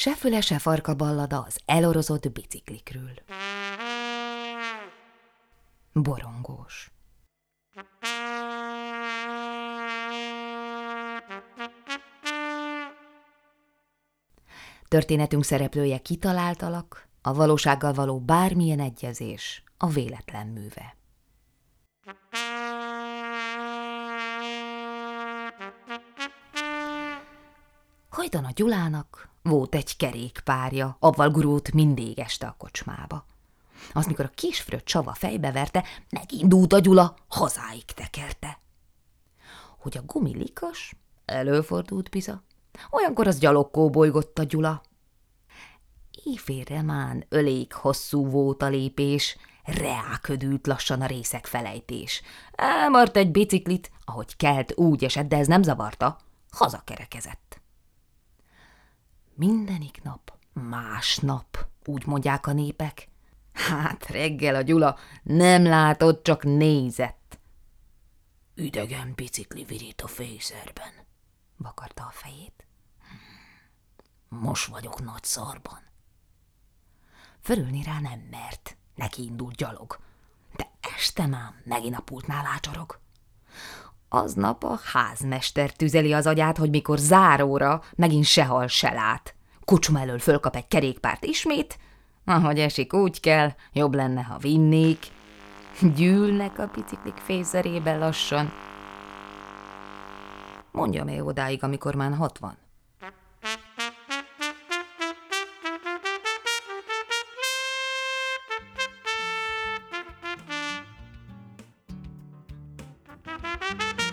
Se füle, se farka ballada az elorozott biciklikről. Borongós. Történetünk szereplője kitaláltalak, a valósággal való bármilyen egyezés a véletlen műve. Hajdan a Gyulának volt egy kerékpárja, avval gurult mindig este a kocsmába. Az, mikor a kisfröt csava fejbe megindult a Gyula, hazáig tekerte. Hogy a gumilikas, előfordult biza, olyankor az gyalogkó bolygott a Gyula. Éjfélre mán ölék hosszú volt a lépés, reáködült lassan a részek felejtés. Elmart egy biciklit, ahogy kelt, úgy esett, de ez nem zavarta, hazakerekezett. Mindenik nap, más nap, úgy mondják a népek. Hát reggel a Gyula nem látott, csak nézett. Üdegen bicikli virít a fészerben, vakarta a fejét. Most vagyok nagy szarban. Fölülni rá nem mert, neki indult gyalog. De este már megint a pultnál ácsorog. Aznap a házmester tüzeli az agyát, hogy mikor záróra megint sehol se lát. Kocsma elől fölkap egy kerékpárt ismét, ahogy esik, úgy kell, jobb lenne, ha vinnék. Gyűlnek a biciklik fészerébe lassan. Mondja még odáig, amikor már hatvan. Bye.